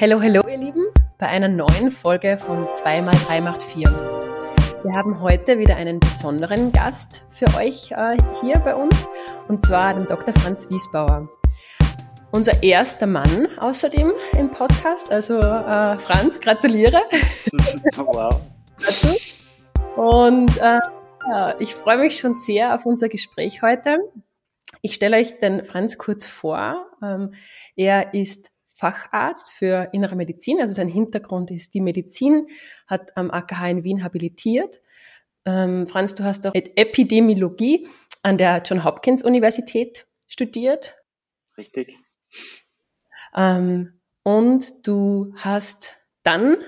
Hallo, hallo ihr Lieben, bei einer neuen Folge von 2x3 macht 4. Wir haben heute wieder einen besonderen Gast für euch äh, hier bei uns, und zwar den Dr. Franz Wiesbauer. Unser erster Mann außerdem im Podcast, also äh, Franz, gratuliere. wow. dazu. Und äh, ich freue mich schon sehr auf unser Gespräch heute. Ich stelle euch den Franz kurz vor. Ähm, er ist Facharzt für innere Medizin, also sein Hintergrund ist die Medizin, hat am AKH in Wien habilitiert. Ähm, Franz, du hast auch Epidemiologie an der John Hopkins Universität studiert. Richtig. Ähm, und du hast dann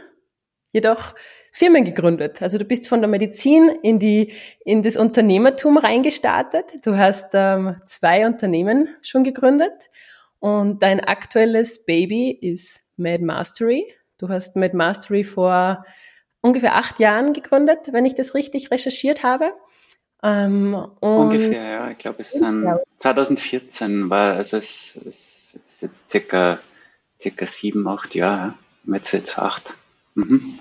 jedoch Firmen gegründet. Also du bist von der Medizin in die in das Unternehmertum reingestartet. Du hast ähm, zwei Unternehmen schon gegründet und dein aktuelles Baby ist Mad Mastery. Du hast Mad Mastery vor ungefähr acht Jahren gegründet, wenn ich das richtig recherchiert habe. Ähm, ungefähr, ja. Ich glaube, es sind 2014 war, also es, es ist jetzt circa, circa sieben, acht Jahre. Jetzt jetzt acht. Mhm.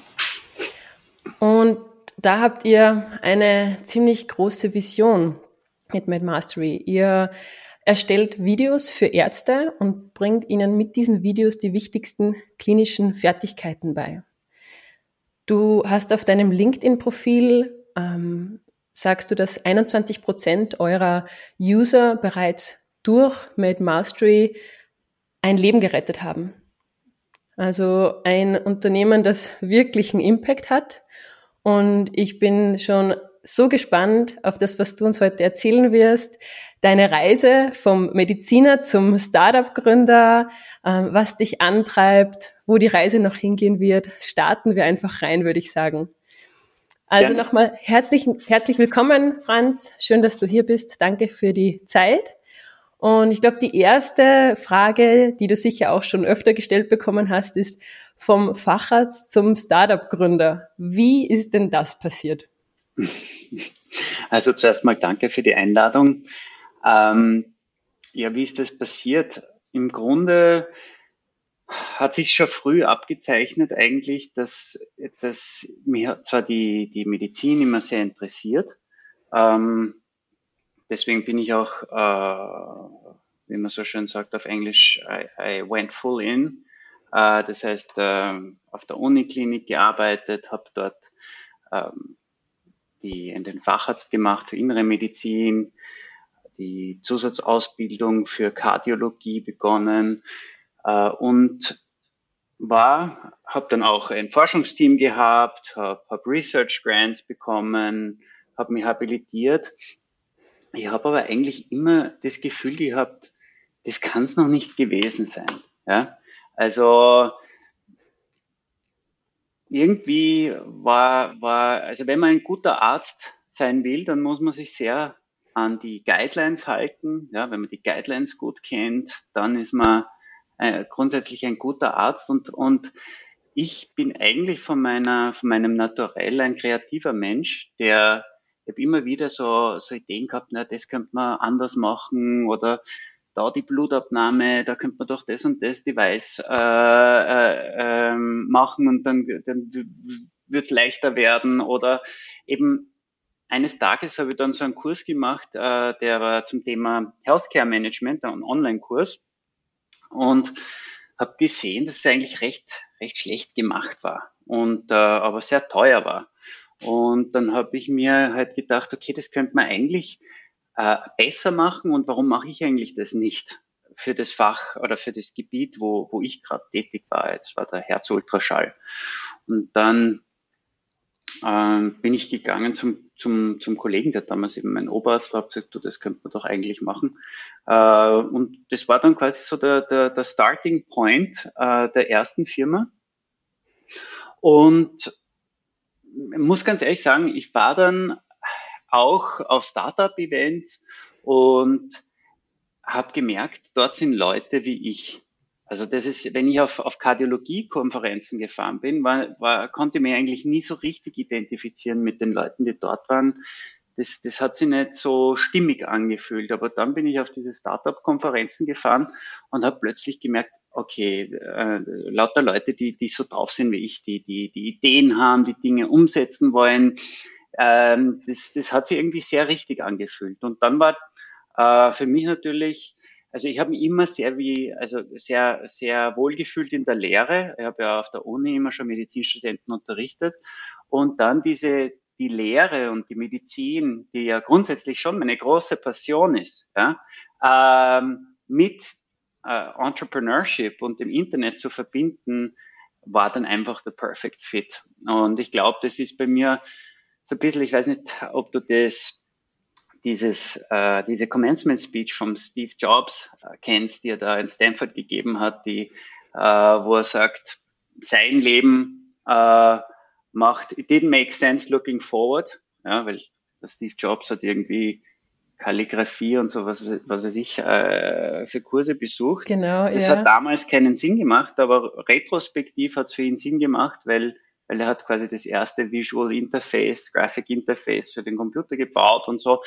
Und da habt ihr eine ziemlich große Vision mit Mad Mastery. Ihr erstellt Videos für Ärzte und bringt ihnen mit diesen Videos die wichtigsten klinischen Fertigkeiten bei. Du hast auf deinem LinkedIn-Profil, ähm, sagst du, dass 21 Prozent eurer User bereits durch Made Mastery ein Leben gerettet haben. Also ein Unternehmen, das wirklichen Impact hat. Und ich bin schon so gespannt auf das, was du uns heute erzählen wirst deine Reise vom Mediziner zum Startup-Gründer, ähm, was dich antreibt, wo die Reise noch hingehen wird. Starten wir einfach rein, würde ich sagen. Also ja. nochmal herzlich, herzlich willkommen, Franz. Schön, dass du hier bist. Danke für die Zeit. Und ich glaube, die erste Frage, die du sicher auch schon öfter gestellt bekommen hast, ist vom Facharzt zum Startup-Gründer. Wie ist denn das passiert? Also zuerst mal danke für die Einladung. Ähm, ja, wie ist das passiert? Im Grunde hat sich schon früh abgezeichnet eigentlich, dass, dass mir zwar die, die Medizin immer sehr interessiert. Ähm, deswegen bin ich auch, äh, wie man so schön sagt auf Englisch, I, I went full in. Äh, das heißt, äh, auf der Uniklinik gearbeitet, habe dort ähm, die, in den Facharzt gemacht für innere Medizin, die Zusatzausbildung für Kardiologie begonnen äh, und war, habe dann auch ein Forschungsteam gehabt, habe hab Research Grants bekommen, habe mich habilitiert. Ich habe aber eigentlich immer das Gefühl gehabt, das kann es noch nicht gewesen sein. Ja? Also irgendwie war, war, also wenn man ein guter Arzt sein will, dann muss man sich sehr an die Guidelines halten. Ja, wenn man die Guidelines gut kennt, dann ist man äh, grundsätzlich ein guter Arzt und, und ich bin eigentlich von meiner, von meinem Naturell ein kreativer Mensch, der, ich habe immer wieder so, so Ideen gehabt, na, das könnte man anders machen oder da die Blutabnahme, da könnte man doch das und das Device äh, äh, äh, machen und dann, dann wird es leichter werden oder eben eines Tages habe ich dann so einen Kurs gemacht, äh, der war zum Thema Healthcare Management, ein Online-Kurs und habe gesehen, dass es eigentlich recht recht schlecht gemacht war und äh, aber sehr teuer war. Und dann habe ich mir halt gedacht, okay, das könnte man eigentlich äh, besser machen und warum mache ich eigentlich das nicht für das Fach oder für das Gebiet, wo, wo ich gerade tätig war. Jetzt war der Herzultraschall. Und dann ähm, bin ich gegangen zum, zum, zum Kollegen, der damals eben mein Oberarzt war, gesagt, du, das könnte man doch eigentlich machen. Äh, und das war dann quasi so der, der, der Starting Point äh, der ersten Firma. Und muss ganz ehrlich sagen, ich war dann auch auf Startup-Events und habe gemerkt, dort sind Leute wie ich. Also das ist, wenn ich auf, auf Kardiologie-Konferenzen gefahren bin, war, war, konnte ich mich eigentlich nie so richtig identifizieren mit den Leuten, die dort waren. Das, das hat sich nicht so stimmig angefühlt. Aber dann bin ich auf diese Startup-Konferenzen gefahren und habe plötzlich gemerkt, okay, äh, lauter Leute, die, die so drauf sind wie ich, die, die, die Ideen haben, die Dinge umsetzen wollen. Ähm, das, das hat sich irgendwie sehr richtig angefühlt. Und dann war äh, für mich natürlich, also ich habe mich immer sehr wie, also sehr, sehr wohlgefühlt in der Lehre. Ich habe ja auf der Uni immer schon Medizinstudenten unterrichtet. Und dann diese, die Lehre und die Medizin, die ja grundsätzlich schon meine große Passion ist, ja, ähm, mit äh, Entrepreneurship und dem Internet zu verbinden, war dann einfach der Perfect Fit. Und ich glaube, das ist bei mir so ein bisschen, ich weiß nicht, ob du das, dieses, äh, diese Commencement Speech vom Steve Jobs äh, kennst, die er da in Stanford gegeben hat, die, äh, wo er sagt, sein Leben äh, macht, it didn't make sense looking forward, ja, weil Steve Jobs hat irgendwie Kalligrafie und so was, was weiß ich, äh, für Kurse besucht. Genau, das ja. hat damals keinen Sinn gemacht, aber retrospektiv hat es für ihn Sinn gemacht, weil, weil er hat quasi das erste Visual Interface, Graphic Interface für den Computer gebaut und so.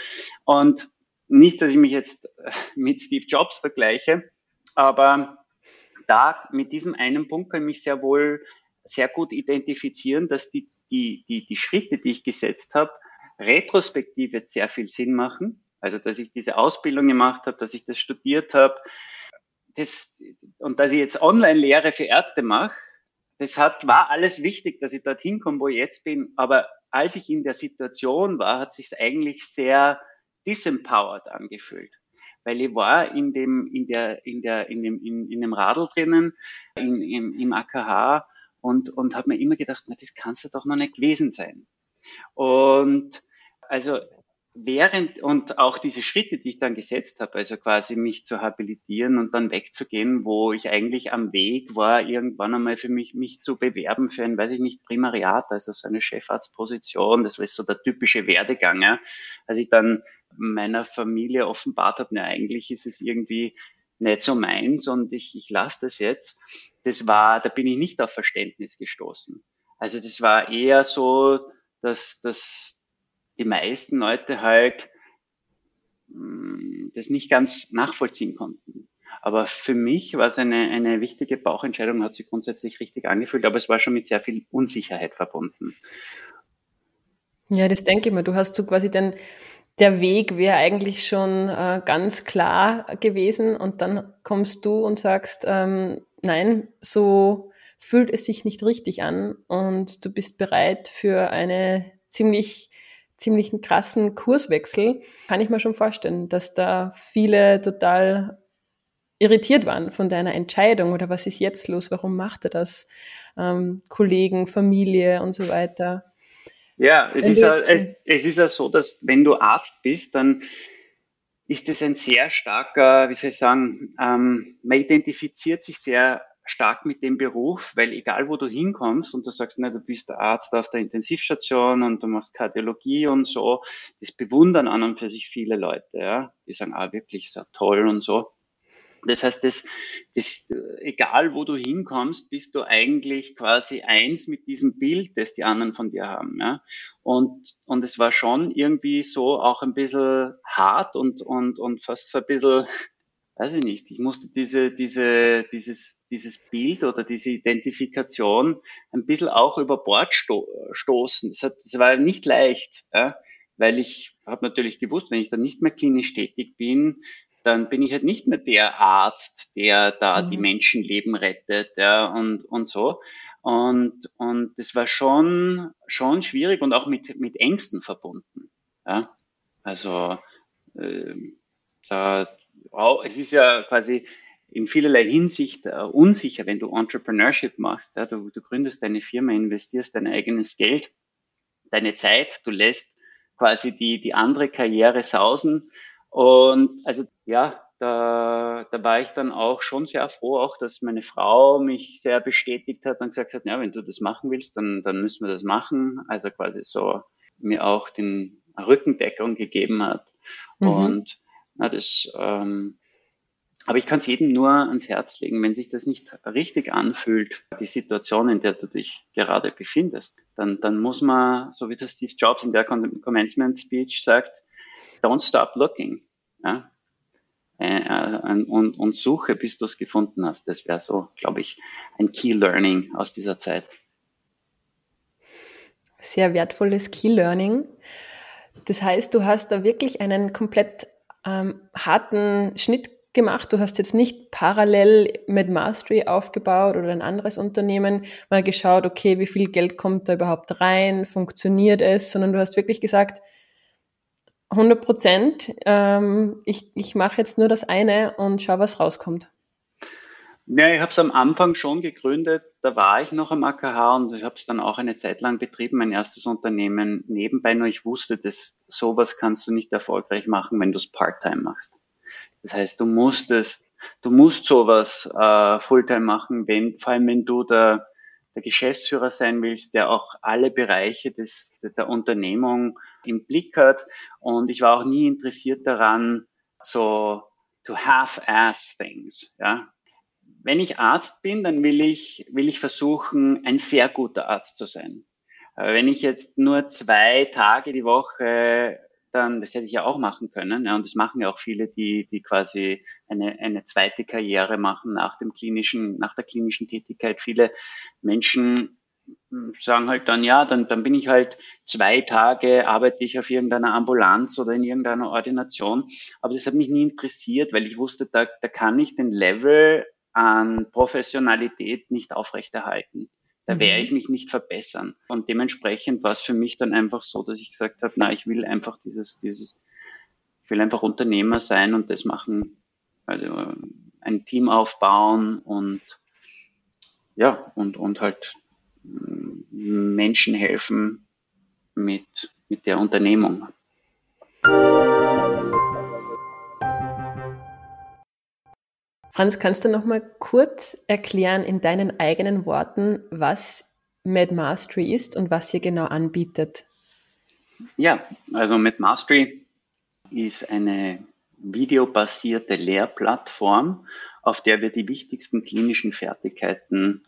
Und nicht, dass ich mich jetzt mit Steve Jobs vergleiche, aber da mit diesem einen Punkt kann ich mich sehr wohl sehr gut identifizieren, dass die, die, die, die Schritte, die ich gesetzt habe, retrospektiv jetzt sehr viel Sinn machen also, dass ich diese Ausbildung gemacht habe, dass ich das studiert habe, das, und dass ich jetzt Online-Lehre für Ärzte mache, das hat, war alles wichtig, dass ich dorthin komme, wo ich jetzt bin. Aber als ich in der Situation war, hat sich eigentlich sehr disempowered angefühlt. Weil ich war in dem, in der, in der, in dem, in, in dem Radl drinnen, in, im, im AKH und, und habe mir immer gedacht, na, das kannst du doch noch nicht gewesen sein. Und also während und auch diese Schritte, die ich dann gesetzt habe, also quasi mich zu habilitieren und dann wegzugehen, wo ich eigentlich am Weg war, irgendwann einmal für mich, mich zu bewerben für ein, weiß ich nicht, Primariat, also so eine Chefarztposition, das war so der typische Werdegang, ja. Als ich dann meiner Familie offenbart habe, na, eigentlich ist es irgendwie nicht so meins und ich, ich lasse das jetzt. Das war, da bin ich nicht auf Verständnis gestoßen. Also das war eher so, dass, dass die meisten Leute halt hm, das nicht ganz nachvollziehen konnten. Aber für mich war es eine, eine wichtige Bauchentscheidung, hat sich grundsätzlich richtig angefühlt, aber es war schon mit sehr viel Unsicherheit verbunden. Ja, das denke ich mir. Du hast so quasi den, der Weg wäre eigentlich schon äh, ganz klar gewesen und dann kommst du und sagst, ähm, nein, so fühlt es sich nicht richtig an und du bist bereit für eine ziemlich ziemlich einen krassen Kurswechsel, kann ich mir schon vorstellen, dass da viele total irritiert waren von deiner Entscheidung oder was ist jetzt los, warum macht er das? Ähm, Kollegen, Familie und so weiter. Ja, es ist, ja, es, es ist ja so, dass wenn du Arzt bist, dann ist es ein sehr starker, wie soll ich sagen, ähm, man identifiziert sich sehr stark mit dem Beruf, weil egal wo du hinkommst und du sagst, na, du bist der Arzt auf der Intensivstation und du machst Kardiologie und so, das bewundern an und für sich viele Leute, ja. Die sagen, ah, wirklich, so toll und so. Das heißt, das, das, egal wo du hinkommst, bist du eigentlich quasi eins mit diesem Bild, das die anderen von dir haben. Ja? Und, und es war schon irgendwie so auch ein bisschen hart und, und, und fast so ein bisschen weiß ich nicht, ich musste diese, diese, dieses, dieses Bild oder diese Identifikation ein bisschen auch über Bord sto stoßen. Das, hat, das war nicht leicht, ja, weil ich habe natürlich gewusst, wenn ich dann nicht mehr klinisch tätig bin, dann bin ich halt nicht mehr der Arzt, der da mhm. die Menschenleben rettet ja, und, und so. Und, und das war schon, schon schwierig und auch mit, mit Ängsten verbunden. Ja. Also äh, da, es ist ja quasi in vielerlei Hinsicht uh, unsicher, wenn du Entrepreneurship machst. Ja, du, du gründest deine Firma, investierst dein eigenes Geld, deine Zeit, du lässt quasi die, die andere Karriere sausen. Und also ja, da, da war ich dann auch schon sehr froh, auch dass meine Frau mich sehr bestätigt hat und gesagt hat, ja, wenn du das machen willst, dann, dann müssen wir das machen. Also quasi so mir auch den Rückendeckung gegeben hat. Mhm. Und na, das, ähm, aber ich kann es jedem nur ans Herz legen, wenn sich das nicht richtig anfühlt, die Situation, in der du dich gerade befindest, dann, dann muss man, so wie das Steve Jobs in der Commencement Speech sagt, don't stop looking. Ja? äh, und, und suche, bis du es gefunden hast. Das wäre so, glaube ich, ein Key Learning aus dieser Zeit. Sehr wertvolles Key Learning. Das heißt, du hast da wirklich einen komplett ähm, harten Schnitt gemacht. Du hast jetzt nicht parallel mit Mastery aufgebaut oder ein anderes Unternehmen mal geschaut, okay, wie viel Geld kommt da überhaupt rein, funktioniert es, sondern du hast wirklich gesagt, 100 Prozent, ähm, ich, ich mache jetzt nur das eine und schau, was rauskommt. Ja, ich habe es am Anfang schon gegründet. Da war ich noch am AKH und ich habe es dann auch eine Zeit lang betrieben, mein erstes Unternehmen nebenbei. Nur ich wusste, dass sowas kannst du nicht erfolgreich machen, wenn du es Part-Time machst. Das heißt, du musst es, du musst sowas äh, Fulltime machen, wenn, vor allem wenn du der, der Geschäftsführer sein willst, der auch alle Bereiche des, der Unternehmung im Blick hat. Und ich war auch nie interessiert daran, so to half-ass things. Ja? Wenn ich Arzt bin, dann will ich, will ich versuchen, ein sehr guter Arzt zu sein. Wenn ich jetzt nur zwei Tage die Woche dann, das hätte ich ja auch machen können, ja, und das machen ja auch viele, die, die quasi eine, eine zweite Karriere machen nach dem klinischen, nach der klinischen Tätigkeit. Viele Menschen sagen halt dann, ja, dann, dann bin ich halt zwei Tage, arbeite ich auf irgendeiner Ambulanz oder in irgendeiner Ordination. Aber das hat mich nie interessiert, weil ich wusste, da, da kann ich den Level an Professionalität nicht aufrechterhalten. Da werde mhm. ich mich nicht verbessern. Und dementsprechend war es für mich dann einfach so, dass ich gesagt habe, na, ich will einfach dieses, dieses, ich will einfach Unternehmer sein und das machen, also ein Team aufbauen und ja, und, und halt mm, Menschen helfen mit, mit der Unternehmung. Franz, kannst du noch mal kurz erklären in deinen eigenen Worten, was MedMastery ist und was ihr genau anbietet? Ja, also MedMastery ist eine videobasierte Lehrplattform, auf der wir die wichtigsten klinischen Fertigkeiten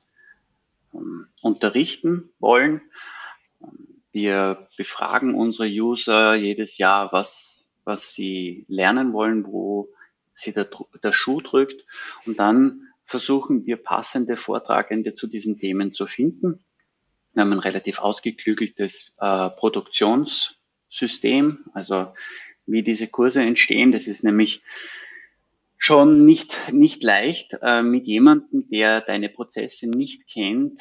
ähm, unterrichten wollen. Wir befragen unsere User jedes Jahr, was, was sie lernen wollen, wo sie der, der Schuh drückt. Und dann versuchen wir passende Vortragende zu diesen Themen zu finden. Wir haben ein relativ ausgeklügeltes äh, Produktionssystem, also wie diese Kurse entstehen. Das ist nämlich schon nicht, nicht leicht, äh, mit jemandem, der deine Prozesse nicht kennt,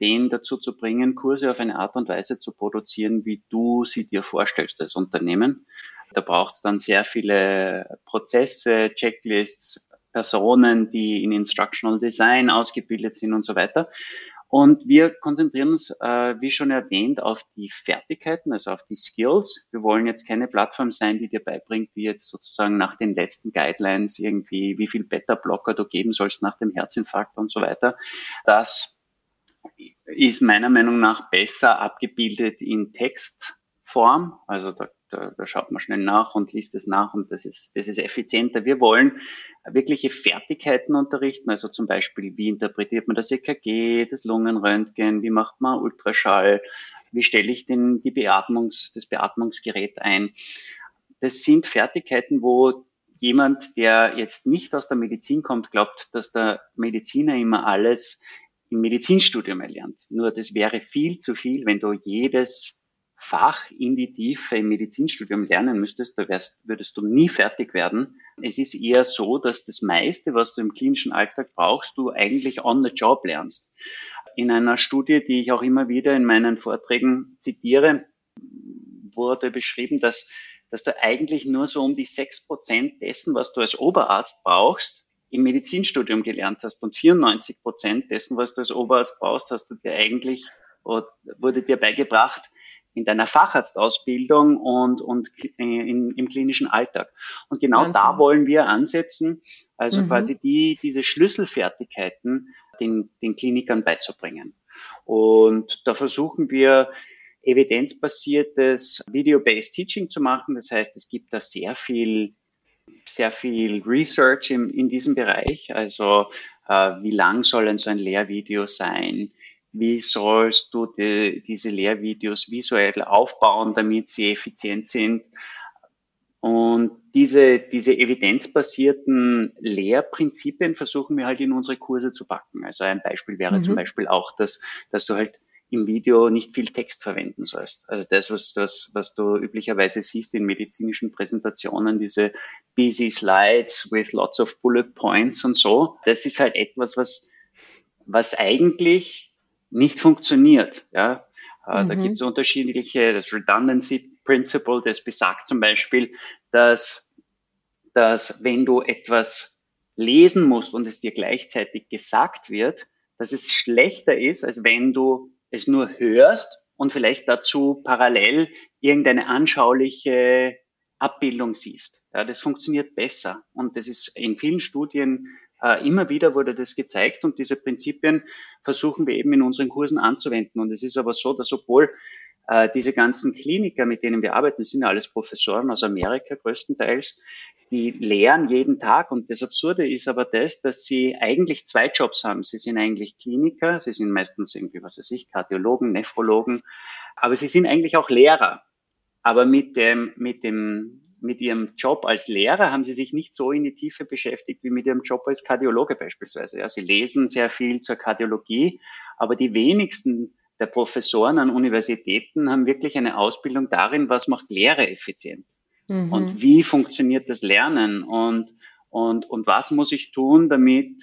den dazu zu bringen, Kurse auf eine Art und Weise zu produzieren, wie du sie dir vorstellst als Unternehmen. Da braucht es dann sehr viele Prozesse, Checklists, Personen, die in Instructional Design ausgebildet sind und so weiter. Und wir konzentrieren uns, äh, wie schon erwähnt, auf die Fertigkeiten, also auf die Skills. Wir wollen jetzt keine Plattform sein, die dir beibringt, wie jetzt sozusagen nach den letzten Guidelines irgendwie, wie viel Beta-Blocker du geben sollst nach dem Herzinfarkt und so weiter. Das ist meiner Meinung nach besser abgebildet in Textform. Also da da, da schaut man schnell nach und liest es nach und das ist, das ist effizienter. Wir wollen wirkliche Fertigkeiten unterrichten, also zum Beispiel, wie interpretiert man das EKG, das Lungenröntgen, wie macht man Ultraschall, wie stelle ich den, die Beatmungs, das Beatmungsgerät ein. Das sind Fertigkeiten, wo jemand, der jetzt nicht aus der Medizin kommt, glaubt, dass der Mediziner immer alles im Medizinstudium erlernt. Nur das wäre viel zu viel, wenn du jedes Fach in die Tiefe im Medizinstudium lernen müsstest, da wärst, würdest du nie fertig werden. Es ist eher so, dass das meiste, was du im klinischen Alltag brauchst, du eigentlich on the job lernst. In einer Studie, die ich auch immer wieder in meinen Vorträgen zitiere, wurde beschrieben, dass, dass du eigentlich nur so um die sechs Prozent dessen, was du als Oberarzt brauchst, im Medizinstudium gelernt hast und 94 Prozent dessen, was du als Oberarzt brauchst, hast du dir eigentlich, wurde dir beigebracht in deiner Facharztausbildung und, und in, im klinischen Alltag. Und genau Wahnsinn. da wollen wir ansetzen, also mhm. quasi die, diese Schlüsselfertigkeiten den, den Klinikern beizubringen. Und da versuchen wir, evidenzbasiertes Video-Based Teaching zu machen. Das heißt, es gibt da sehr viel, sehr viel Research in, in diesem Bereich. Also, äh, wie lang soll denn so ein Lehrvideo sein? Wie sollst du die, diese Lehrvideos visuell aufbauen, damit sie effizient sind. Und diese, diese evidenzbasierten Lehrprinzipien versuchen wir halt in unsere Kurse zu packen. Also ein Beispiel wäre mhm. zum Beispiel auch, dass, dass du halt im Video nicht viel Text verwenden sollst. Also das, was, das, was du üblicherweise siehst in medizinischen Präsentationen, diese busy Slides with lots of bullet points und so, das ist halt etwas, was, was eigentlich nicht funktioniert. Ja? Äh, mhm. Da gibt es unterschiedliche, das Redundancy Principle, das besagt zum Beispiel, dass, dass wenn du etwas lesen musst und es dir gleichzeitig gesagt wird, dass es schlechter ist, als wenn du es nur hörst und vielleicht dazu parallel irgendeine anschauliche Abbildung siehst. Ja, das funktioniert besser. Und das ist in vielen Studien äh, immer wieder wurde das gezeigt und diese Prinzipien versuchen wir eben in unseren Kursen anzuwenden. Und es ist aber so, dass obwohl äh, diese ganzen Kliniker, mit denen wir arbeiten, sind ja alles Professoren aus Amerika größtenteils, die lehren jeden Tag. Und das Absurde ist aber das, dass sie eigentlich zwei Jobs haben. Sie sind eigentlich Kliniker, sie sind meistens irgendwie, was weiß ich, Kardiologen, Nephrologen, aber sie sind eigentlich auch Lehrer. Aber mit dem, mit dem, mit ihrem Job als Lehrer haben sie sich nicht so in die Tiefe beschäftigt wie mit ihrem Job als Kardiologe beispielsweise. Ja, sie lesen sehr viel zur Kardiologie, aber die wenigsten der Professoren an Universitäten haben wirklich eine Ausbildung darin, was macht Lehre effizient. Mhm. Und wie funktioniert das Lernen und, und, und was muss ich tun, damit,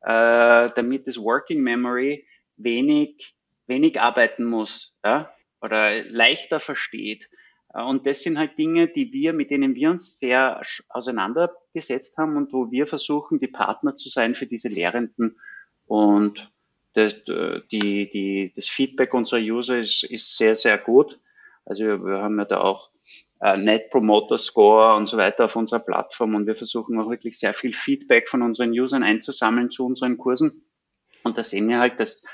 äh, damit das Working Memory wenig, wenig arbeiten muss ja? oder leichter versteht. Und das sind halt Dinge, die wir, mit denen wir uns sehr auseinandergesetzt haben und wo wir versuchen, die Partner zu sein für diese Lehrenden. Und das, die, die, das Feedback unserer User ist, ist sehr, sehr gut. Also wir haben ja da auch äh, Net Promoter Score und so weiter auf unserer Plattform und wir versuchen auch wirklich sehr viel Feedback von unseren Usern einzusammeln zu unseren Kursen. Und da sehen wir halt, dass,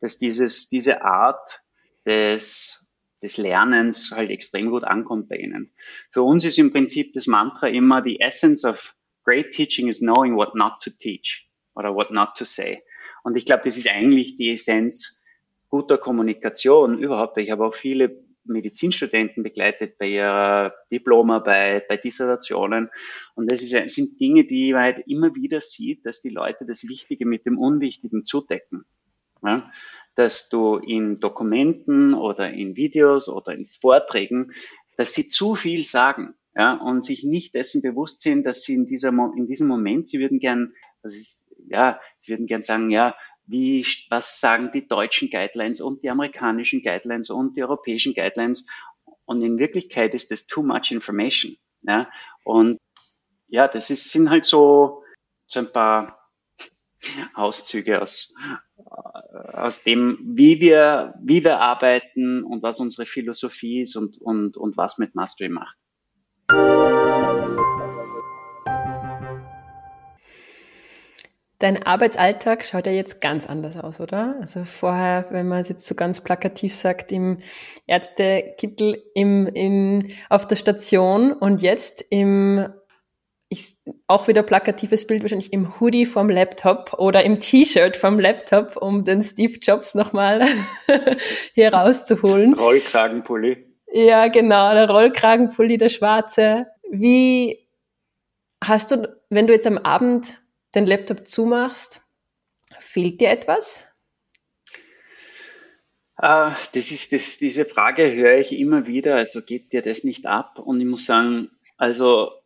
dass dieses, diese Art des, des Lernens halt extrem gut ankommt bei ihnen. Für uns ist im Prinzip das Mantra immer, the essence of great teaching is knowing what not to teach oder what not to say. Und ich glaube, das ist eigentlich die Essenz guter Kommunikation überhaupt. Ich habe auch viele Medizinstudenten begleitet bei ihrer Diplomarbeit, bei Dissertationen. Und das ist, sind Dinge, die man halt immer wieder sieht, dass die Leute das Wichtige mit dem Unwichtigen zudecken. Ja? Dass du in Dokumenten oder in Videos oder in Vorträgen, dass sie zu viel sagen. Ja, und sich nicht dessen bewusst sind, dass sie in dieser, in diesem Moment, sie würden gern, das ist, ja, sie würden gern sagen, ja, wie, was sagen die deutschen Guidelines und die amerikanischen Guidelines und die europäischen Guidelines. Und in Wirklichkeit ist das too much information. Ja? Und ja, das ist, sind halt so, so ein paar Auszüge aus, aus dem, wie wir, wie wir arbeiten und was unsere Philosophie ist und, und, und was mit Mastery macht. Dein Arbeitsalltag schaut ja jetzt ganz anders aus, oder? Also vorher, wenn man es jetzt so ganz plakativ sagt, im Ärztekittel im, im, auf der Station und jetzt im, ich, auch wieder plakatives Bild wahrscheinlich im Hoodie vom Laptop oder im T-Shirt vom Laptop, um den Steve Jobs nochmal hier rauszuholen. Rollkragenpulli. Ja, genau, der Rollkragenpulli, der schwarze. Wie hast du, wenn du jetzt am Abend den Laptop zumachst, fehlt dir etwas? Uh, das ist das, diese Frage höre ich immer wieder. Also geht dir das nicht ab? Und ich muss sagen, also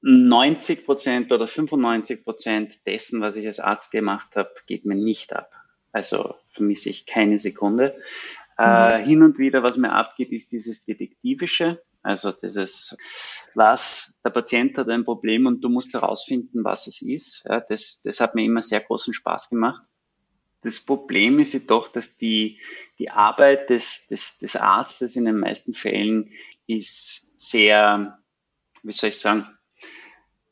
90 Prozent oder 95 Prozent dessen, was ich als Arzt gemacht habe, geht mir nicht ab. Also vermisse ich keine Sekunde. Mhm. Uh, hin und wieder, was mir abgeht, ist dieses Detektivische. Also dieses, was, der Patient hat ein Problem und du musst herausfinden, was es ist. Ja, das, das hat mir immer sehr großen Spaß gemacht. Das Problem ist jedoch, dass die, die Arbeit des, des, des Arztes in den meisten Fällen ist sehr, wie soll ich sagen,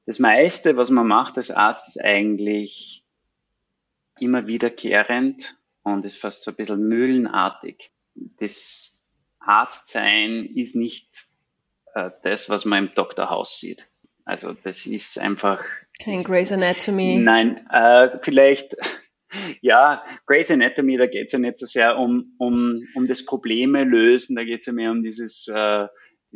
das meiste, was man macht als Arzt, ist eigentlich immer wiederkehrend und ist fast so ein bisschen mühlenartig. Das Arztsein ist nicht äh, das, was man im. House sieht. Also das ist einfach. Kein Grey's Anatomy. Nein, äh, vielleicht, ja, Grey's Anatomy, da geht es ja nicht so sehr um, um, um das Probleme lösen, da geht es ja mehr um dieses, äh,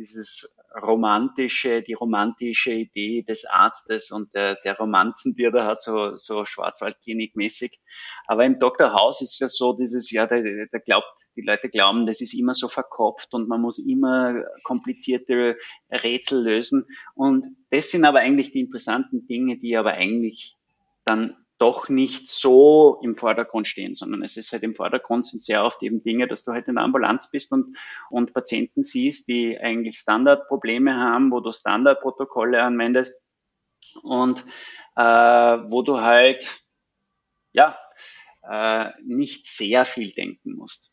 dieses romantische, die romantische Idee des Arztes und der, der Romanzen, die er da hat, so, so Schwarzwaldklinik-mäßig. Aber im Dr. House ist ja so dieses, ja, der, der glaubt, die Leute glauben, das ist immer so verkopft und man muss immer komplizierte Rätsel lösen. Und das sind aber eigentlich die interessanten Dinge, die aber eigentlich dann doch nicht so im Vordergrund stehen, sondern es ist halt im Vordergrund sind sehr oft eben Dinge, dass du halt in der Ambulanz bist und, und Patienten siehst, die eigentlich Standardprobleme haben, wo du Standardprotokolle anwendest und äh, wo du halt ja äh, nicht sehr viel denken musst.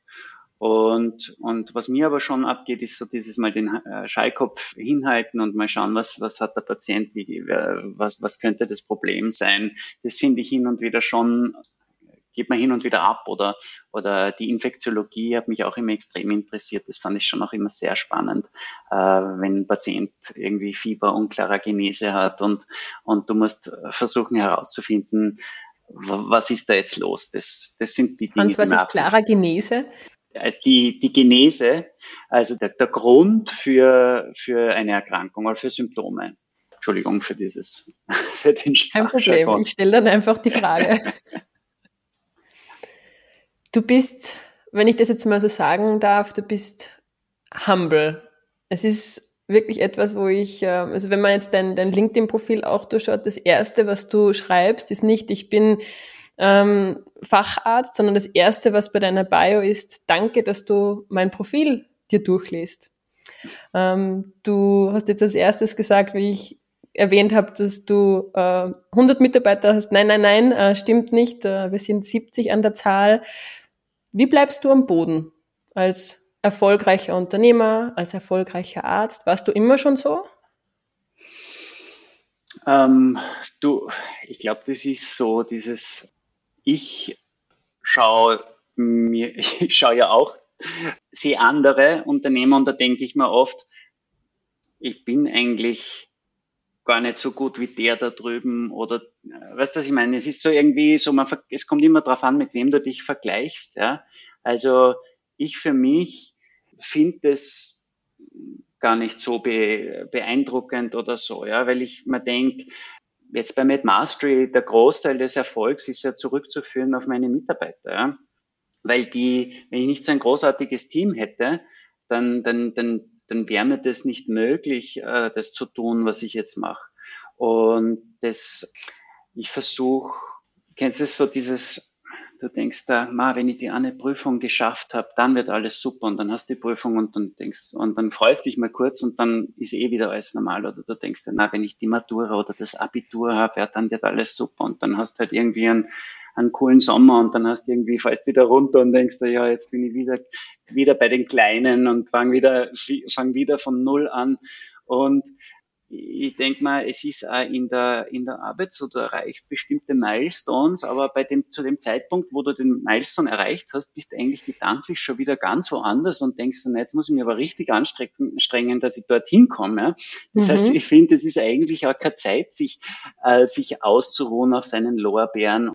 Und, und was mir aber schon abgeht, ist so dieses mal den äh, Schallkopf hinhalten und mal schauen, was, was hat der Patient, wie, was, was könnte das Problem sein. Das finde ich hin und wieder schon, geht man hin und wieder ab oder, oder die Infektiologie hat mich auch immer extrem interessiert. Das fand ich schon auch immer sehr spannend, äh, wenn ein Patient irgendwie Fieber, unklarer Genese hat und, und du musst versuchen herauszufinden, was ist da jetzt los? Das, das sind die Dinge, Hans, was ist klarer Genese? Äh, die, die Genese, also der, der Grund für, für eine Erkrankung oder für Symptome. Entschuldigung für dieses, für den Kein Problem, ich stelle dann einfach die Frage. du bist, wenn ich das jetzt mal so sagen darf, du bist humble. Es ist wirklich etwas, wo ich, ähm, also wenn man jetzt dein, dein LinkedIn-Profil auch durchschaut, das erste, was du schreibst, ist nicht, ich bin ähm, Facharzt, sondern das Erste, was bei deiner Bio ist, danke, dass du mein Profil dir durchliest. Ähm, du hast jetzt als erstes gesagt, wie ich erwähnt habe, dass du äh, 100 Mitarbeiter hast. Nein, nein, nein, äh, stimmt nicht. Äh, wir sind 70 an der Zahl. Wie bleibst du am Boden als erfolgreicher Unternehmer, als erfolgreicher Arzt? Warst du immer schon so? Ähm, du, ich glaube, das ist so dieses ich schaue mir, ich schaue ja auch, sehe andere Unternehmer und da denke ich mir oft, ich bin eigentlich gar nicht so gut wie der da drüben oder weißt du, was ich meine? Es ist so irgendwie so, man, es kommt immer darauf an, mit wem du dich vergleichst. Ja? Also ich für mich finde es gar nicht so be, beeindruckend oder so, ja, weil ich mir denke, jetzt bei MedMastery, der Großteil des Erfolgs ist ja zurückzuführen auf meine Mitarbeiter. Ja? Weil die, wenn ich nicht so ein großartiges Team hätte, dann, dann, dann, dann wäre mir das nicht möglich, äh, das zu tun, was ich jetzt mache. Und das, ich versuche, kennst du so dieses Du denkst da, ma, wenn ich die eine Prüfung geschafft habe, dann wird alles super und dann hast du die Prüfung und dann denkst und dann freust dich mal kurz und dann ist eh wieder alles normal. Oder du denkst da, na, wenn ich die Matura oder das Abitur habe, ja, dann wird alles super und dann hast du halt irgendwie einen, einen coolen Sommer und dann hast du irgendwie fällst wieder runter und denkst da, ja, jetzt bin ich wieder wieder bei den Kleinen und fang wieder fang wieder von null an. Und ich denke mal, es ist auch in der, in der Arbeit so, du erreichst bestimmte Milestones, aber bei dem, zu dem Zeitpunkt, wo du den Milestone erreicht hast, bist du eigentlich gedanklich schon wieder ganz woanders und denkst dann, jetzt muss ich mich aber richtig anstrengen, dass ich dorthin komme. Das mhm. heißt, ich finde, es ist eigentlich auch keine Zeit, sich, äh, sich auszuruhen auf seinen Lorbeeren.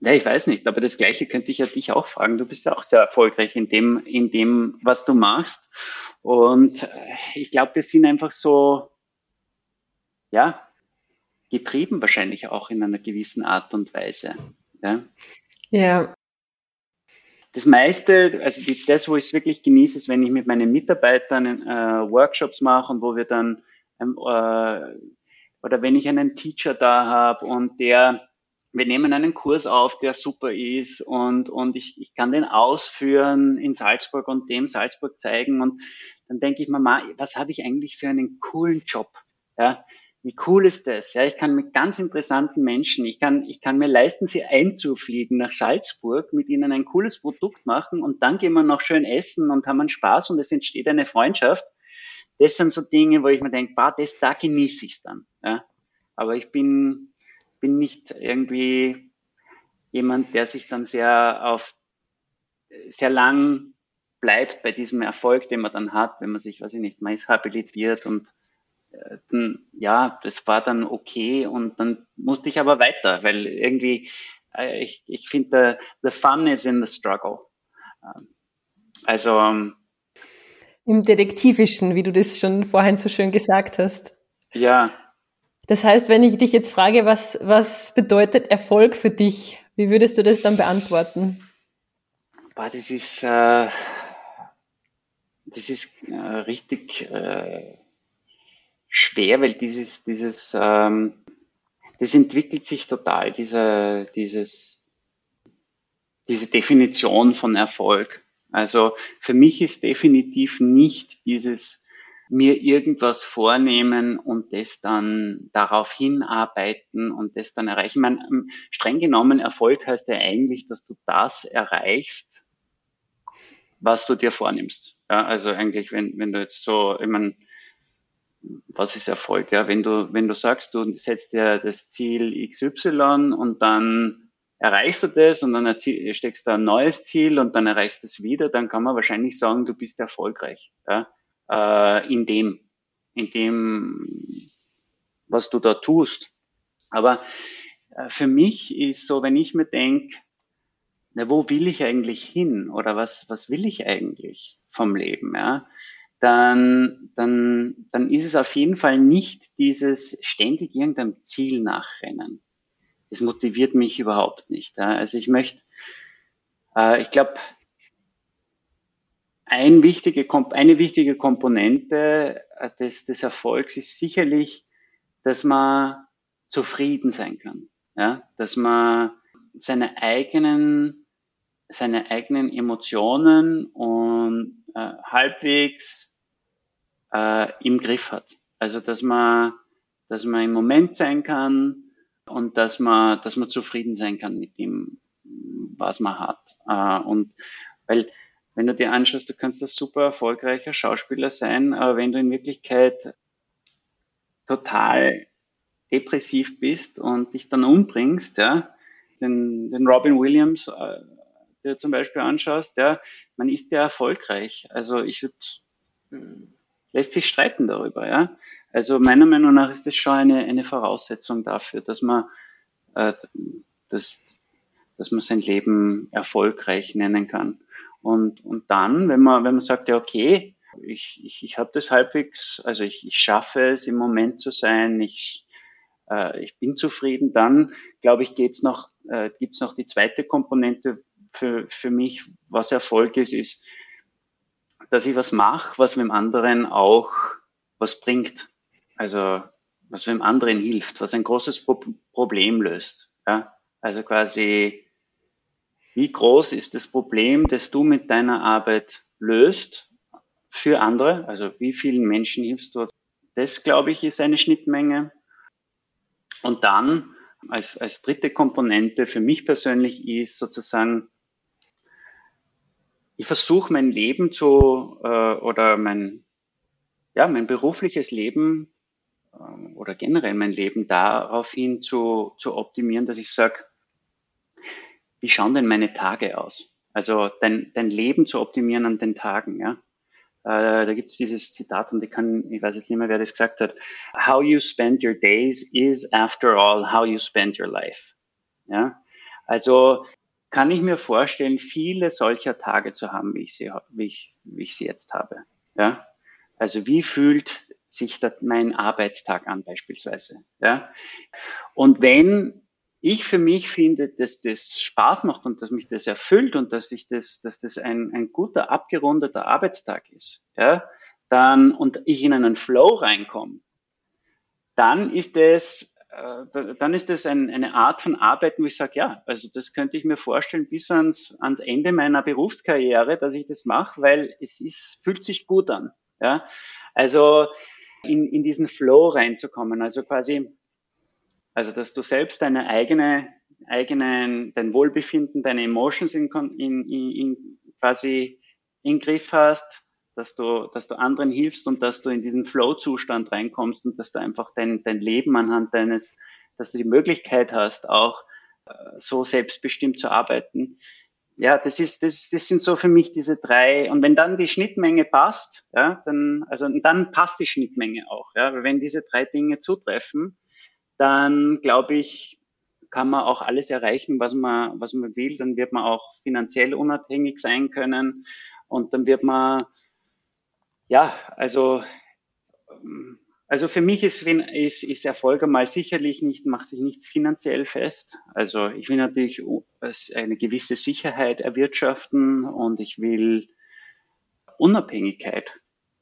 Ja, ich weiß nicht, aber das Gleiche könnte ich ja dich auch fragen. Du bist ja auch sehr erfolgreich in dem, in dem, was du machst. Und äh, ich glaube, wir sind einfach so, ja, getrieben wahrscheinlich auch in einer gewissen Art und Weise. Ja. ja. Das meiste, also das, wo ich es wirklich genieße, ist, wenn ich mit meinen Mitarbeitern äh, Workshops mache und wo wir dann, ähm, äh, oder wenn ich einen Teacher da habe und der wir nehmen einen Kurs auf, der super ist und, und ich, ich kann den ausführen in Salzburg und dem Salzburg zeigen und dann denke ich mir mal, was habe ich eigentlich für einen coolen Job? Ja, wie cool ist das? Ja, ich kann mit ganz interessanten Menschen, ich kann, ich kann mir leisten, sie einzufliegen nach Salzburg, mit ihnen ein cooles Produkt machen und dann gehen wir noch schön essen und haben einen Spaß und es entsteht eine Freundschaft. Das sind so Dinge, wo ich mir denke, bah, das, da genieße ich es dann. Ja. Aber ich bin, bin nicht irgendwie jemand, der sich dann sehr auf sehr lang bleibt bei diesem Erfolg, den man dann hat, wenn man sich, weiß ich nicht, ist habilitiert und äh, dann, ja, das war dann okay und dann musste ich aber weiter, weil irgendwie, äh, ich, ich finde, the fun is in the struggle. Ähm, also, ähm, Im Detektivischen, wie du das schon vorhin so schön gesagt hast. Ja. Das heißt, wenn ich dich jetzt frage, was, was bedeutet Erfolg für dich, wie würdest du das dann beantworten? Boah, das ist, äh, das ist äh, richtig äh, schwer, weil dieses, dieses, ähm, das entwickelt sich total, dieser, dieses, diese Definition von Erfolg. Also für mich ist definitiv nicht dieses mir irgendwas vornehmen und das dann darauf hinarbeiten und das dann erreichen. Ich meine, ähm, streng genommen Erfolg heißt ja eigentlich, dass du das erreichst, was du dir vornimmst. Ja, also eigentlich, wenn, wenn du jetzt so, ich meine, was ist Erfolg? Ja, wenn du, wenn du sagst, du setzt dir das Ziel XY und dann erreichst du das und dann steckst du ein neues Ziel und dann erreichst du es wieder, dann kann man wahrscheinlich sagen, du bist erfolgreich. Ja? Äh, in dem, in dem, was du da tust. Aber äh, für mich ist so, wenn ich mir denke, na, wo will ich eigentlich hin oder was, was will ich eigentlich vom Leben, ja? dann, dann, dann ist es auf jeden Fall nicht dieses ständig irgendeinem Ziel nachrennen. Das motiviert mich überhaupt nicht. Ja? Also ich möchte, äh, ich glaube, ein wichtige, eine wichtige Komponente äh, des, des Erfolgs ist sicherlich, dass man zufrieden sein kann. Ja? Dass man seine eigenen seine eigenen Emotionen und äh, halbwegs äh, im Griff hat. Also dass man, dass man im Moment sein kann und dass man, dass man zufrieden sein kann mit dem, was man hat. Äh, und weil wenn du dir anschaust, du kannst ein super erfolgreicher Schauspieler sein, aber wenn du in Wirklichkeit total depressiv bist und dich dann umbringst, ja, den, den Robin Williams äh, dir zum Beispiel anschaust, ja, man ist ja erfolgreich. Also ich würde, äh, lässt sich streiten darüber, ja. Also meiner Meinung nach ist das schon eine, eine Voraussetzung dafür, dass man, äh, dass, dass man sein Leben erfolgreich nennen kann. Und, und dann, wenn man, wenn man sagt, ja, okay, ich, ich, ich habe das halbwegs, also ich, ich schaffe es im Moment zu sein, ich, äh, ich bin zufrieden, dann glaube ich, geht's noch, äh, gibt's noch die zweite Komponente, für, für mich, was Erfolg ist, ist, dass ich was mache, was dem anderen auch was bringt. Also was dem anderen hilft, was ein großes Pro Problem löst. Ja? Also quasi, wie groß ist das Problem, das du mit deiner Arbeit löst für andere? Also wie vielen Menschen hilfst du? Das, glaube ich, ist eine Schnittmenge. Und dann als, als dritte Komponente für mich persönlich ist sozusagen, ich versuche mein Leben zu äh, oder mein ja mein berufliches Leben äh, oder generell mein Leben daraufhin zu, zu optimieren, dass ich sage, wie schauen denn meine Tage aus? Also dein, dein Leben zu optimieren an den Tagen, ja. Äh, da gibt es dieses Zitat und ich kann, ich weiß jetzt nicht mehr, wer das gesagt hat. How you spend your days is after all how you spend your life. Ja. Also kann ich mir vorstellen, viele solcher Tage zu haben, wie ich sie, wie ich, wie ich sie jetzt habe. Ja? Also wie fühlt sich mein Arbeitstag an beispielsweise? Ja? Und wenn ich für mich finde, dass das Spaß macht und dass mich das erfüllt und dass ich das, dass das ein, ein guter, abgerundeter Arbeitstag ist, ja, dann, und ich in einen Flow reinkomme, dann ist es äh, dann ist das ein, eine Art von Arbeiten, wo ich sage, ja, also das könnte ich mir vorstellen bis ans, ans Ende meiner Berufskarriere, dass ich das mache, weil es ist, fühlt sich gut an. Ja? Also in, in diesen Flow reinzukommen, also quasi, also dass du selbst deine eigene, eigenen, dein Wohlbefinden, deine Emotions in, in, in quasi in Griff hast, dass du, dass du anderen hilfst und dass du in diesen Flow-Zustand reinkommst und dass du einfach dein, dein Leben anhand deines, dass du die Möglichkeit hast, auch äh, so selbstbestimmt zu arbeiten. Ja, das ist, das, das sind so für mich diese drei. Und wenn dann die Schnittmenge passt, ja, dann, also dann passt die Schnittmenge auch. Ja, wenn diese drei Dinge zutreffen, dann glaube ich, kann man auch alles erreichen, was man, was man will. Dann wird man auch finanziell unabhängig sein können und dann wird man ja, also, also für mich ist, ist, ist Erfolg einmal sicherlich nicht, macht sich nicht finanziell fest. Also ich will natürlich eine gewisse Sicherheit erwirtschaften und ich will Unabhängigkeit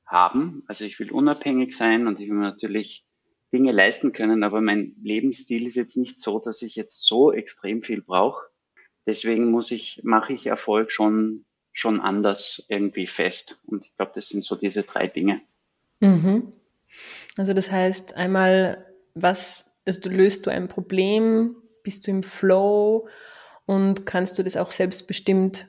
haben. Also ich will unabhängig sein und ich will natürlich Dinge leisten können, aber mein Lebensstil ist jetzt nicht so, dass ich jetzt so extrem viel brauche. Deswegen muss ich, mache ich Erfolg schon, schon anders irgendwie fest. Und ich glaube, das sind so diese drei Dinge. Mhm. Also das heißt einmal, was, also du löst du ein Problem, bist du im Flow und kannst du das auch selbstbestimmt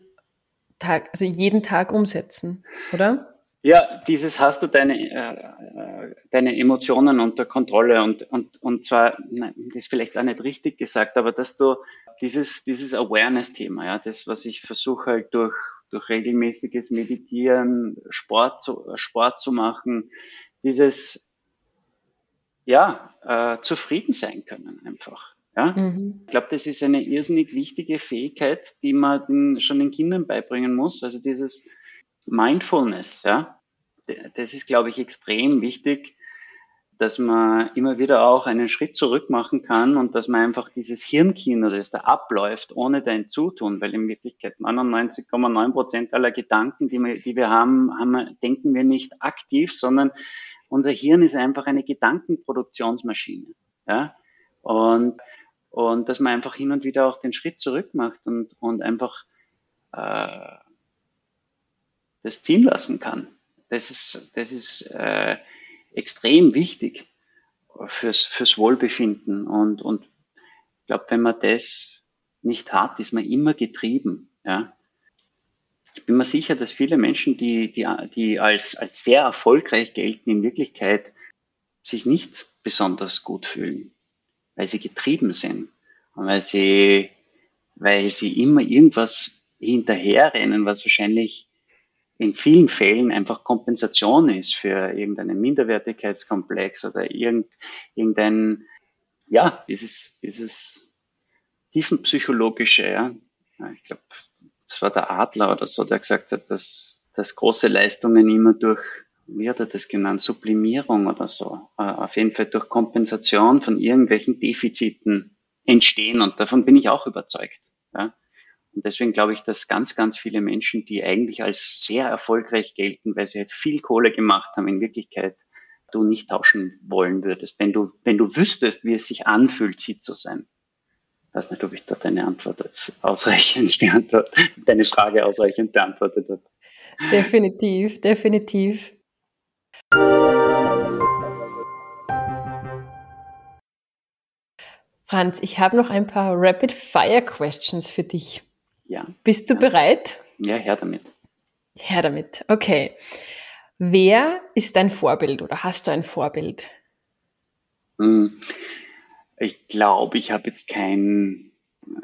Tag, also jeden Tag umsetzen, oder? Ja, dieses hast du deine, äh, deine Emotionen unter Kontrolle und, und, und zwar, nein, das ist vielleicht auch nicht richtig gesagt, aber dass du dieses, dieses Awareness-Thema, ja, das, was ich versuche halt durch, durch regelmäßiges Meditieren, Sport zu, Sport zu machen, dieses, ja, äh, zufrieden sein können einfach. Ja? Mhm. Ich glaube, das ist eine irrsinnig wichtige Fähigkeit, die man den, schon den Kindern beibringen muss. Also dieses, Mindfulness, ja, das ist, glaube ich, extrem wichtig, dass man immer wieder auch einen Schritt zurück machen kann und dass man einfach dieses Hirnkino, das da abläuft, ohne dein Zutun, weil in Wirklichkeit 99,9 Prozent aller Gedanken, die wir, die wir haben, haben, denken wir nicht aktiv, sondern unser Hirn ist einfach eine Gedankenproduktionsmaschine. Ja? Und, und dass man einfach hin und wieder auch den Schritt zurück macht und, und einfach äh, das ziehen lassen kann. Das ist, das ist äh, extrem wichtig fürs, fürs Wohlbefinden. Und, und ich glaube, wenn man das nicht hat, ist man immer getrieben. Ja. Ich bin mir sicher, dass viele Menschen, die, die, die als, als sehr erfolgreich gelten, in Wirklichkeit sich nicht besonders gut fühlen, weil sie getrieben sind und weil sie, weil sie immer irgendwas hinterherrennen, was wahrscheinlich in vielen Fällen einfach Kompensation ist für irgendeinen Minderwertigkeitskomplex oder irgend, irgendein, ja, dieses, dieses tiefenpsychologische, ja. Ich glaube, das war der Adler oder so, der gesagt hat, dass, dass große Leistungen immer durch, wie hat er das genannt, Sublimierung oder so, äh, auf jeden Fall durch Kompensation von irgendwelchen Defiziten entstehen und davon bin ich auch überzeugt. Und deswegen glaube ich, dass ganz, ganz viele Menschen, die eigentlich als sehr erfolgreich gelten, weil sie halt viel Kohle gemacht haben, in Wirklichkeit du nicht tauschen wollen würdest, wenn du, wenn du wüsstest, wie es sich anfühlt, sie zu sein. Ich weiß nicht, ob ich da deine Antwort ausreichend beantwortet, deine Frage ausreichend beantwortet habe. Definitiv, definitiv. Franz, ich habe noch ein paar Rapid-Fire-Questions für dich. Ja. Bist du bereit? Ja, her damit. Her damit. Okay. Wer ist dein Vorbild oder hast du ein Vorbild? Hm. Ich glaube, ich habe jetzt kein,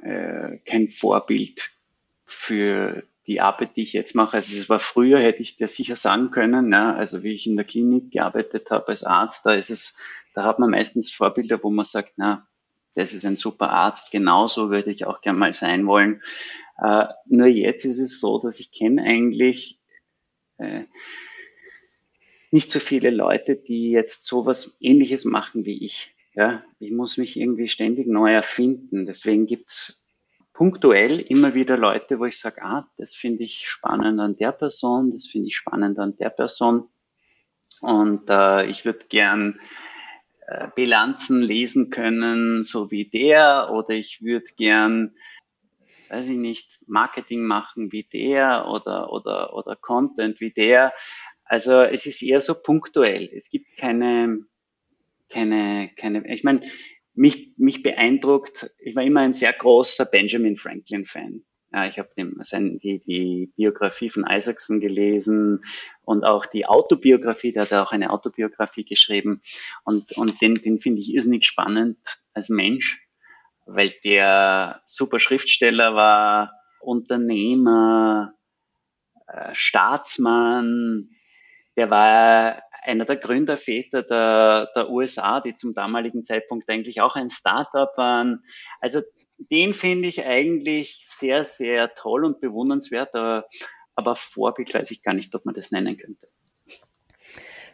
äh, kein Vorbild für die Arbeit, die ich jetzt mache. Also es war früher, hätte ich dir sicher sagen können, ja, also wie ich in der Klinik gearbeitet habe als Arzt, da ist es, da hat man meistens Vorbilder, wo man sagt, na, das ist ein super Arzt, genauso würde ich auch gerne mal sein wollen. Äh, nur jetzt ist es so, dass ich kenne eigentlich äh, nicht so viele Leute, die jetzt sowas ähnliches machen wie ich. Ja, ich muss mich irgendwie ständig neu erfinden. Deswegen gibt's punktuell immer wieder Leute, wo ich sage, ah, das finde ich spannend an der Person, das finde ich spannend an der Person. Und äh, ich würde gern äh, Bilanzen lesen können, so wie der, oder ich würde gern weiß ich nicht, Marketing machen wie der oder, oder, oder Content wie der. Also es ist eher so punktuell. Es gibt keine, keine, keine, ich meine, mich, mich beeindruckt, ich war immer ein sehr großer Benjamin Franklin-Fan. Ja, ich habe die, die Biografie von Isaacson gelesen und auch die Autobiografie, der hat auch eine Autobiografie geschrieben und, und den, den finde ich irrsinnig spannend als Mensch weil der super Schriftsteller war, Unternehmer, äh, Staatsmann, der war einer der Gründerväter der, der USA, die zum damaligen Zeitpunkt eigentlich auch ein Startup waren. Also den finde ich eigentlich sehr, sehr toll und bewundernswert, aber, aber Vorbild weiß ich gar nicht, ob man das nennen könnte.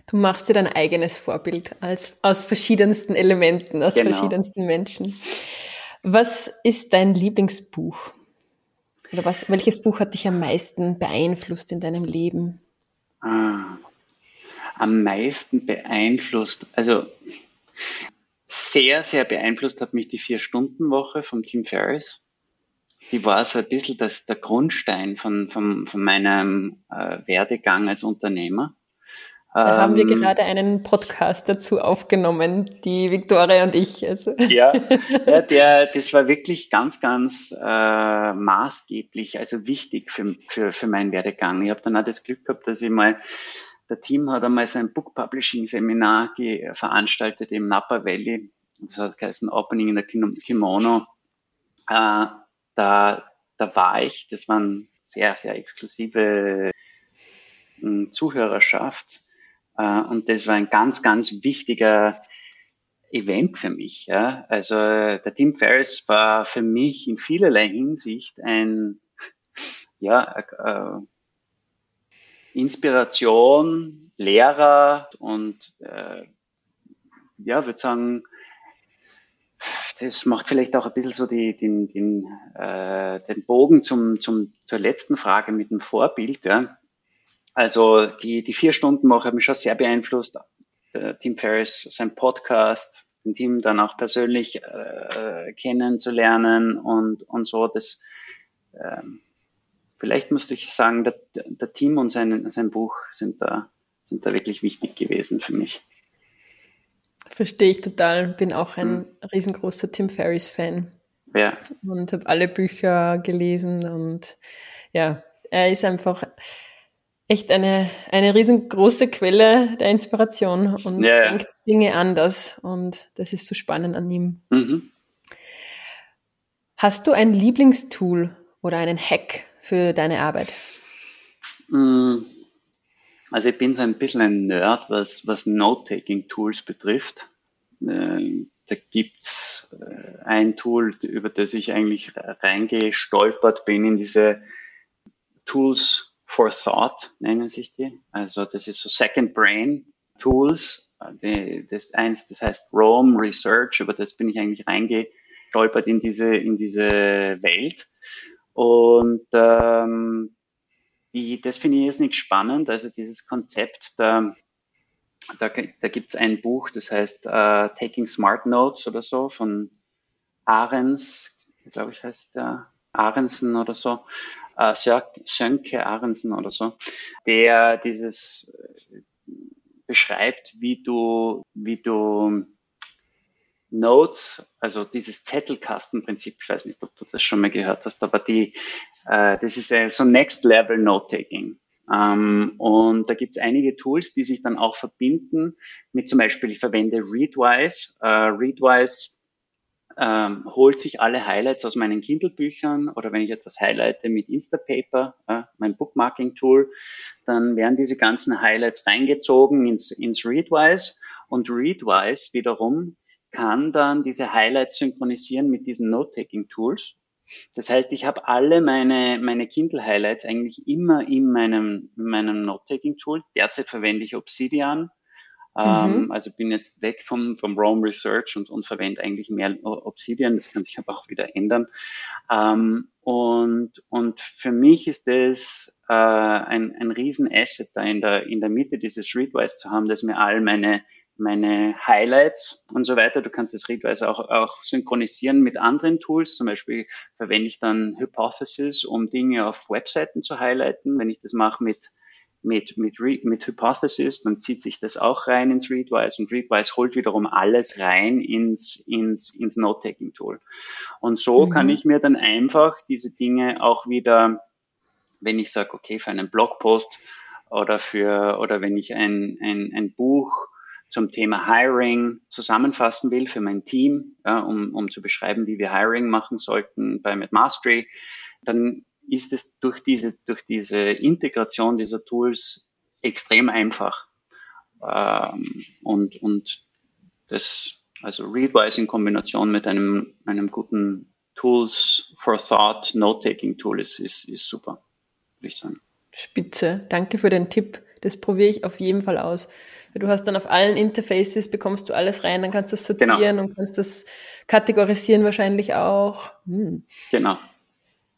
Du machst dir dein eigenes Vorbild als, aus verschiedensten Elementen, aus genau. verschiedensten Menschen. Was ist dein Lieblingsbuch? Oder was, welches Buch hat dich am meisten beeinflusst in deinem Leben? Ah, am meisten beeinflusst, also sehr, sehr beeinflusst hat mich die Vier-Stunden-Woche vom Tim Ferriss. Die war so ein bisschen das, der Grundstein von, von, von meinem äh, Werdegang als Unternehmer. Da haben wir ähm, gerade einen Podcast dazu aufgenommen, die Viktoria und ich. Also. Ja, ja der, das war wirklich ganz, ganz äh, maßgeblich, also wichtig für, für, für meinen Werdegang. Ich habe dann auch das Glück gehabt, dass ich mal, der Team hat einmal so ein Book Publishing Seminar veranstaltet im Napa Valley. Das hat geheißen Opening in der Kimono. Äh, da, da war ich, das waren sehr, sehr exklusive äh, Zuhörerschaft. Äh, und das war ein ganz, ganz wichtiger Event für mich. Ja. Also der Tim Ferriss war für mich in vielerlei Hinsicht ein ja, äh, Inspiration, Lehrer und äh, ja, würde sagen, das macht vielleicht auch ein bisschen so die, den, den, äh, den Bogen zum, zum, zur letzten Frage mit dem Vorbild. Ja. Also die, die vier Stunden Woche hat mich schon sehr beeinflusst. Der Tim Ferriss, sein Podcast, den Team dann auch persönlich äh, kennenzulernen und, und so. Das, ähm, vielleicht müsste ich sagen, der, der Team und sein, sein Buch sind da, sind da wirklich wichtig gewesen für mich. Verstehe ich total. Bin auch ein hm. riesengroßer Tim Ferriss-Fan. Ja. Und habe alle Bücher gelesen und ja, er ist einfach echt eine, eine riesengroße Quelle der Inspiration und ja, denkt Dinge anders. Und das ist so spannend an ihm. Mhm. Hast du ein Lieblingstool oder einen Hack für deine Arbeit? Mm, also ich bin so ein bisschen ein Nerd, was, was Note-Taking-Tools betrifft. Äh, da gibt's äh, ein Tool, über das ich eigentlich reingestolpert bin in diese Tools for Thought nennen sich die. Also das ist so Second Brain Tools. Die, das eins, das heißt Rome Research, über das bin ich eigentlich reingestolpert in diese, in diese Welt. Und ähm, die, das finde ich jetzt nicht spannend. Also dieses Konzept, da, da, da gibt es ein Buch, das heißt uh, Taking Smart Notes oder so von Ahrens, glaube ich heißt der Ahrensen oder so äh, Sönke Arensen oder so, der dieses äh, beschreibt, wie du, wie du Notes, also dieses Zettelkastenprinzip, ich weiß nicht, ob du das schon mal gehört hast, aber die, äh, das ist äh, so Next Level Note-Taking. Ähm, und da gibt es einige Tools, die sich dann auch verbinden mit zum Beispiel, ich verwende Readwise. Äh, Readwise ähm, holt sich alle Highlights aus meinen Kindle-Büchern oder wenn ich etwas highlighte mit Instapaper, äh, mein Bookmarking-Tool, dann werden diese ganzen Highlights reingezogen ins, ins Readwise und Readwise wiederum kann dann diese Highlights synchronisieren mit diesen Note-Taking-Tools. Das heißt, ich habe alle meine, meine Kindle-Highlights eigentlich immer in meinem, in meinem Note-Taking-Tool. Derzeit verwende ich Obsidian ähm, mhm. Also bin jetzt weg vom, vom Rome Research und, und verwende eigentlich mehr Obsidian. Das kann sich aber auch wieder ändern. Ähm, und, und für mich ist das äh, ein, ein Riesen-Asset da in der, in der Mitte dieses Readwise zu haben, dass mir all meine meine Highlights und so weiter. Du kannst das Readwise auch, auch synchronisieren mit anderen Tools. Zum Beispiel verwende ich dann Hypothesis, um Dinge auf Webseiten zu highlighten. Wenn ich das mache mit mit, mit, mit Hypothesis, dann zieht sich das auch rein ins Readwise und Readwise holt wiederum alles rein ins, ins, ins Note-Taking-Tool. Und so mhm. kann ich mir dann einfach diese Dinge auch wieder, wenn ich sage, okay, für einen Blogpost oder für, oder wenn ich ein, ein, ein Buch zum Thema Hiring zusammenfassen will für mein Team, ja, um, um zu beschreiben, wie wir Hiring machen sollten bei MedMastery, dann ist es durch diese, durch diese Integration dieser Tools extrem einfach. Ähm, und, und das, also Readwise in Kombination mit einem, einem guten Tools for Thought Note-Taking Tool ist, ist, ist super, würde ich sagen. Spitze. Danke für den Tipp. Das probiere ich auf jeden Fall aus. Du hast dann auf allen Interfaces, bekommst du alles rein, dann kannst du das sortieren genau. und kannst das kategorisieren wahrscheinlich auch. Hm. Genau.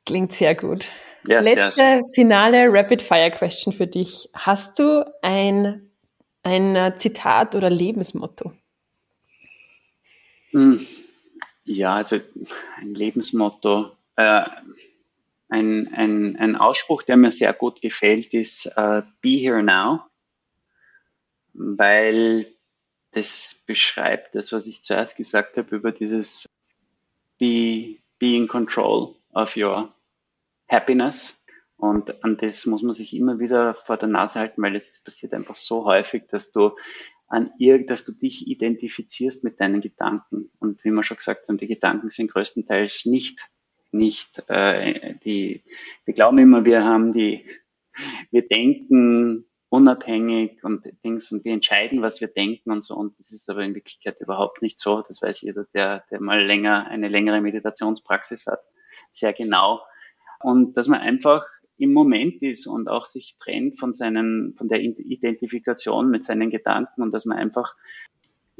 Klingt sehr gut. Yes, Letzte yes. finale Rapid Fire Question für dich. Hast du ein, ein Zitat oder Lebensmotto? Hm. Ja, also ein Lebensmotto. Äh, ein, ein, ein Ausspruch, der mir sehr gut gefällt, ist uh, Be here now, weil das beschreibt das, was ich zuerst gesagt habe über dieses Be, be in control of your happiness. Und an das muss man sich immer wieder vor der Nase halten, weil es passiert einfach so häufig, dass du an ihr, dass du dich identifizierst mit deinen Gedanken. Und wie wir schon gesagt haben, die Gedanken sind größtenteils nicht, nicht, äh, die, wir glauben immer, wir haben die, wir denken unabhängig und Dings und wir entscheiden, was wir denken und so. Und das ist aber in Wirklichkeit überhaupt nicht so. Das weiß jeder, der, der mal länger, eine längere Meditationspraxis hat, sehr genau. Und dass man einfach im Moment ist und auch sich trennt von seinen, von der Identifikation mit seinen Gedanken und dass man einfach,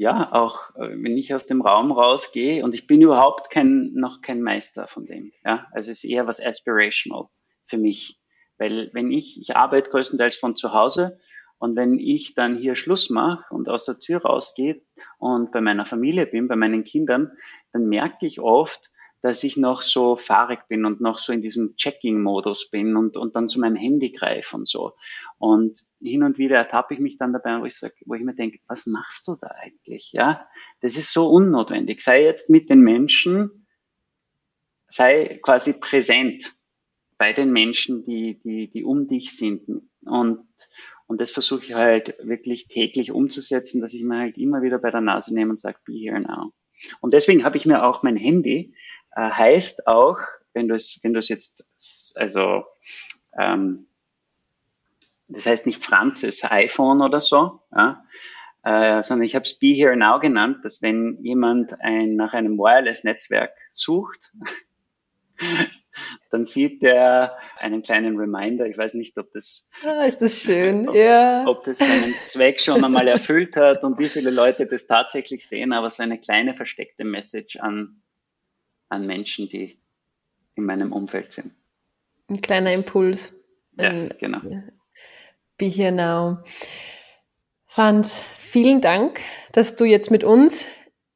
ja, auch äh, wenn ich aus dem Raum rausgehe und ich bin überhaupt kein, noch kein Meister von dem, ja, also es ist eher was aspirational für mich, weil wenn ich, ich arbeite größtenteils von zu Hause und wenn ich dann hier Schluss mache und aus der Tür rausgehe und bei meiner Familie bin, bei meinen Kindern, dann merke ich oft, dass ich noch so fahrig bin und noch so in diesem Checking-Modus bin und, und dann zu meinem Handy greife und so. Und hin und wieder ertappe ich mich dann dabei, wo ich sag, wo ich mir denke, was machst du da eigentlich? Ja, das ist so unnotwendig. Sei jetzt mit den Menschen, sei quasi präsent bei den Menschen, die, die, die um dich sind. Und, und das versuche ich halt wirklich täglich umzusetzen, dass ich mir halt immer wieder bei der Nase nehme und sage, be here now. Und deswegen habe ich mir auch mein Handy äh, heißt auch, wenn du es, wenn du es jetzt, also ähm, das heißt nicht Französ iPhone oder so, ja, äh, sondern ich habe es Be Here Now genannt, dass wenn jemand ein, nach einem Wireless-Netzwerk sucht, dann sieht er einen kleinen Reminder. Ich weiß nicht, ob das, ah, ist das schön, ob, ja. ob das seinen Zweck schon einmal erfüllt hat und wie viele Leute das tatsächlich sehen, aber so eine kleine versteckte Message an an Menschen, die in meinem Umfeld sind. Ein kleiner Impuls. Ja, genau. Be here now. Franz, vielen Dank, dass du jetzt mit uns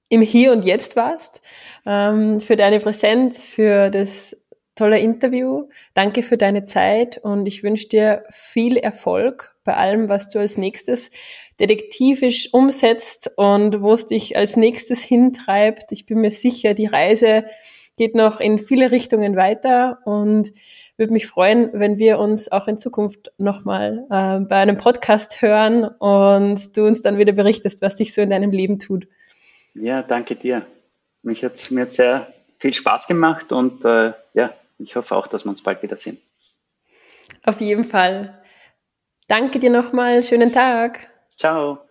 im Hier und Jetzt warst, ähm, für deine Präsenz, für das tolle Interview. Danke für deine Zeit und ich wünsche dir viel Erfolg bei allem, was du als nächstes detektivisch umsetzt und wo es dich als nächstes hintreibt. Ich bin mir sicher, die Reise geht noch in viele Richtungen weiter und würde mich freuen, wenn wir uns auch in Zukunft nochmal äh, bei einem Podcast hören und du uns dann wieder berichtest, was dich so in deinem Leben tut. Ja, danke dir. Mich hat's, mir hat sehr viel Spaß gemacht und äh, ja, ich hoffe auch, dass wir uns bald wiedersehen. Auf jeden Fall. Danke dir nochmal. Schönen Tag. Tchau.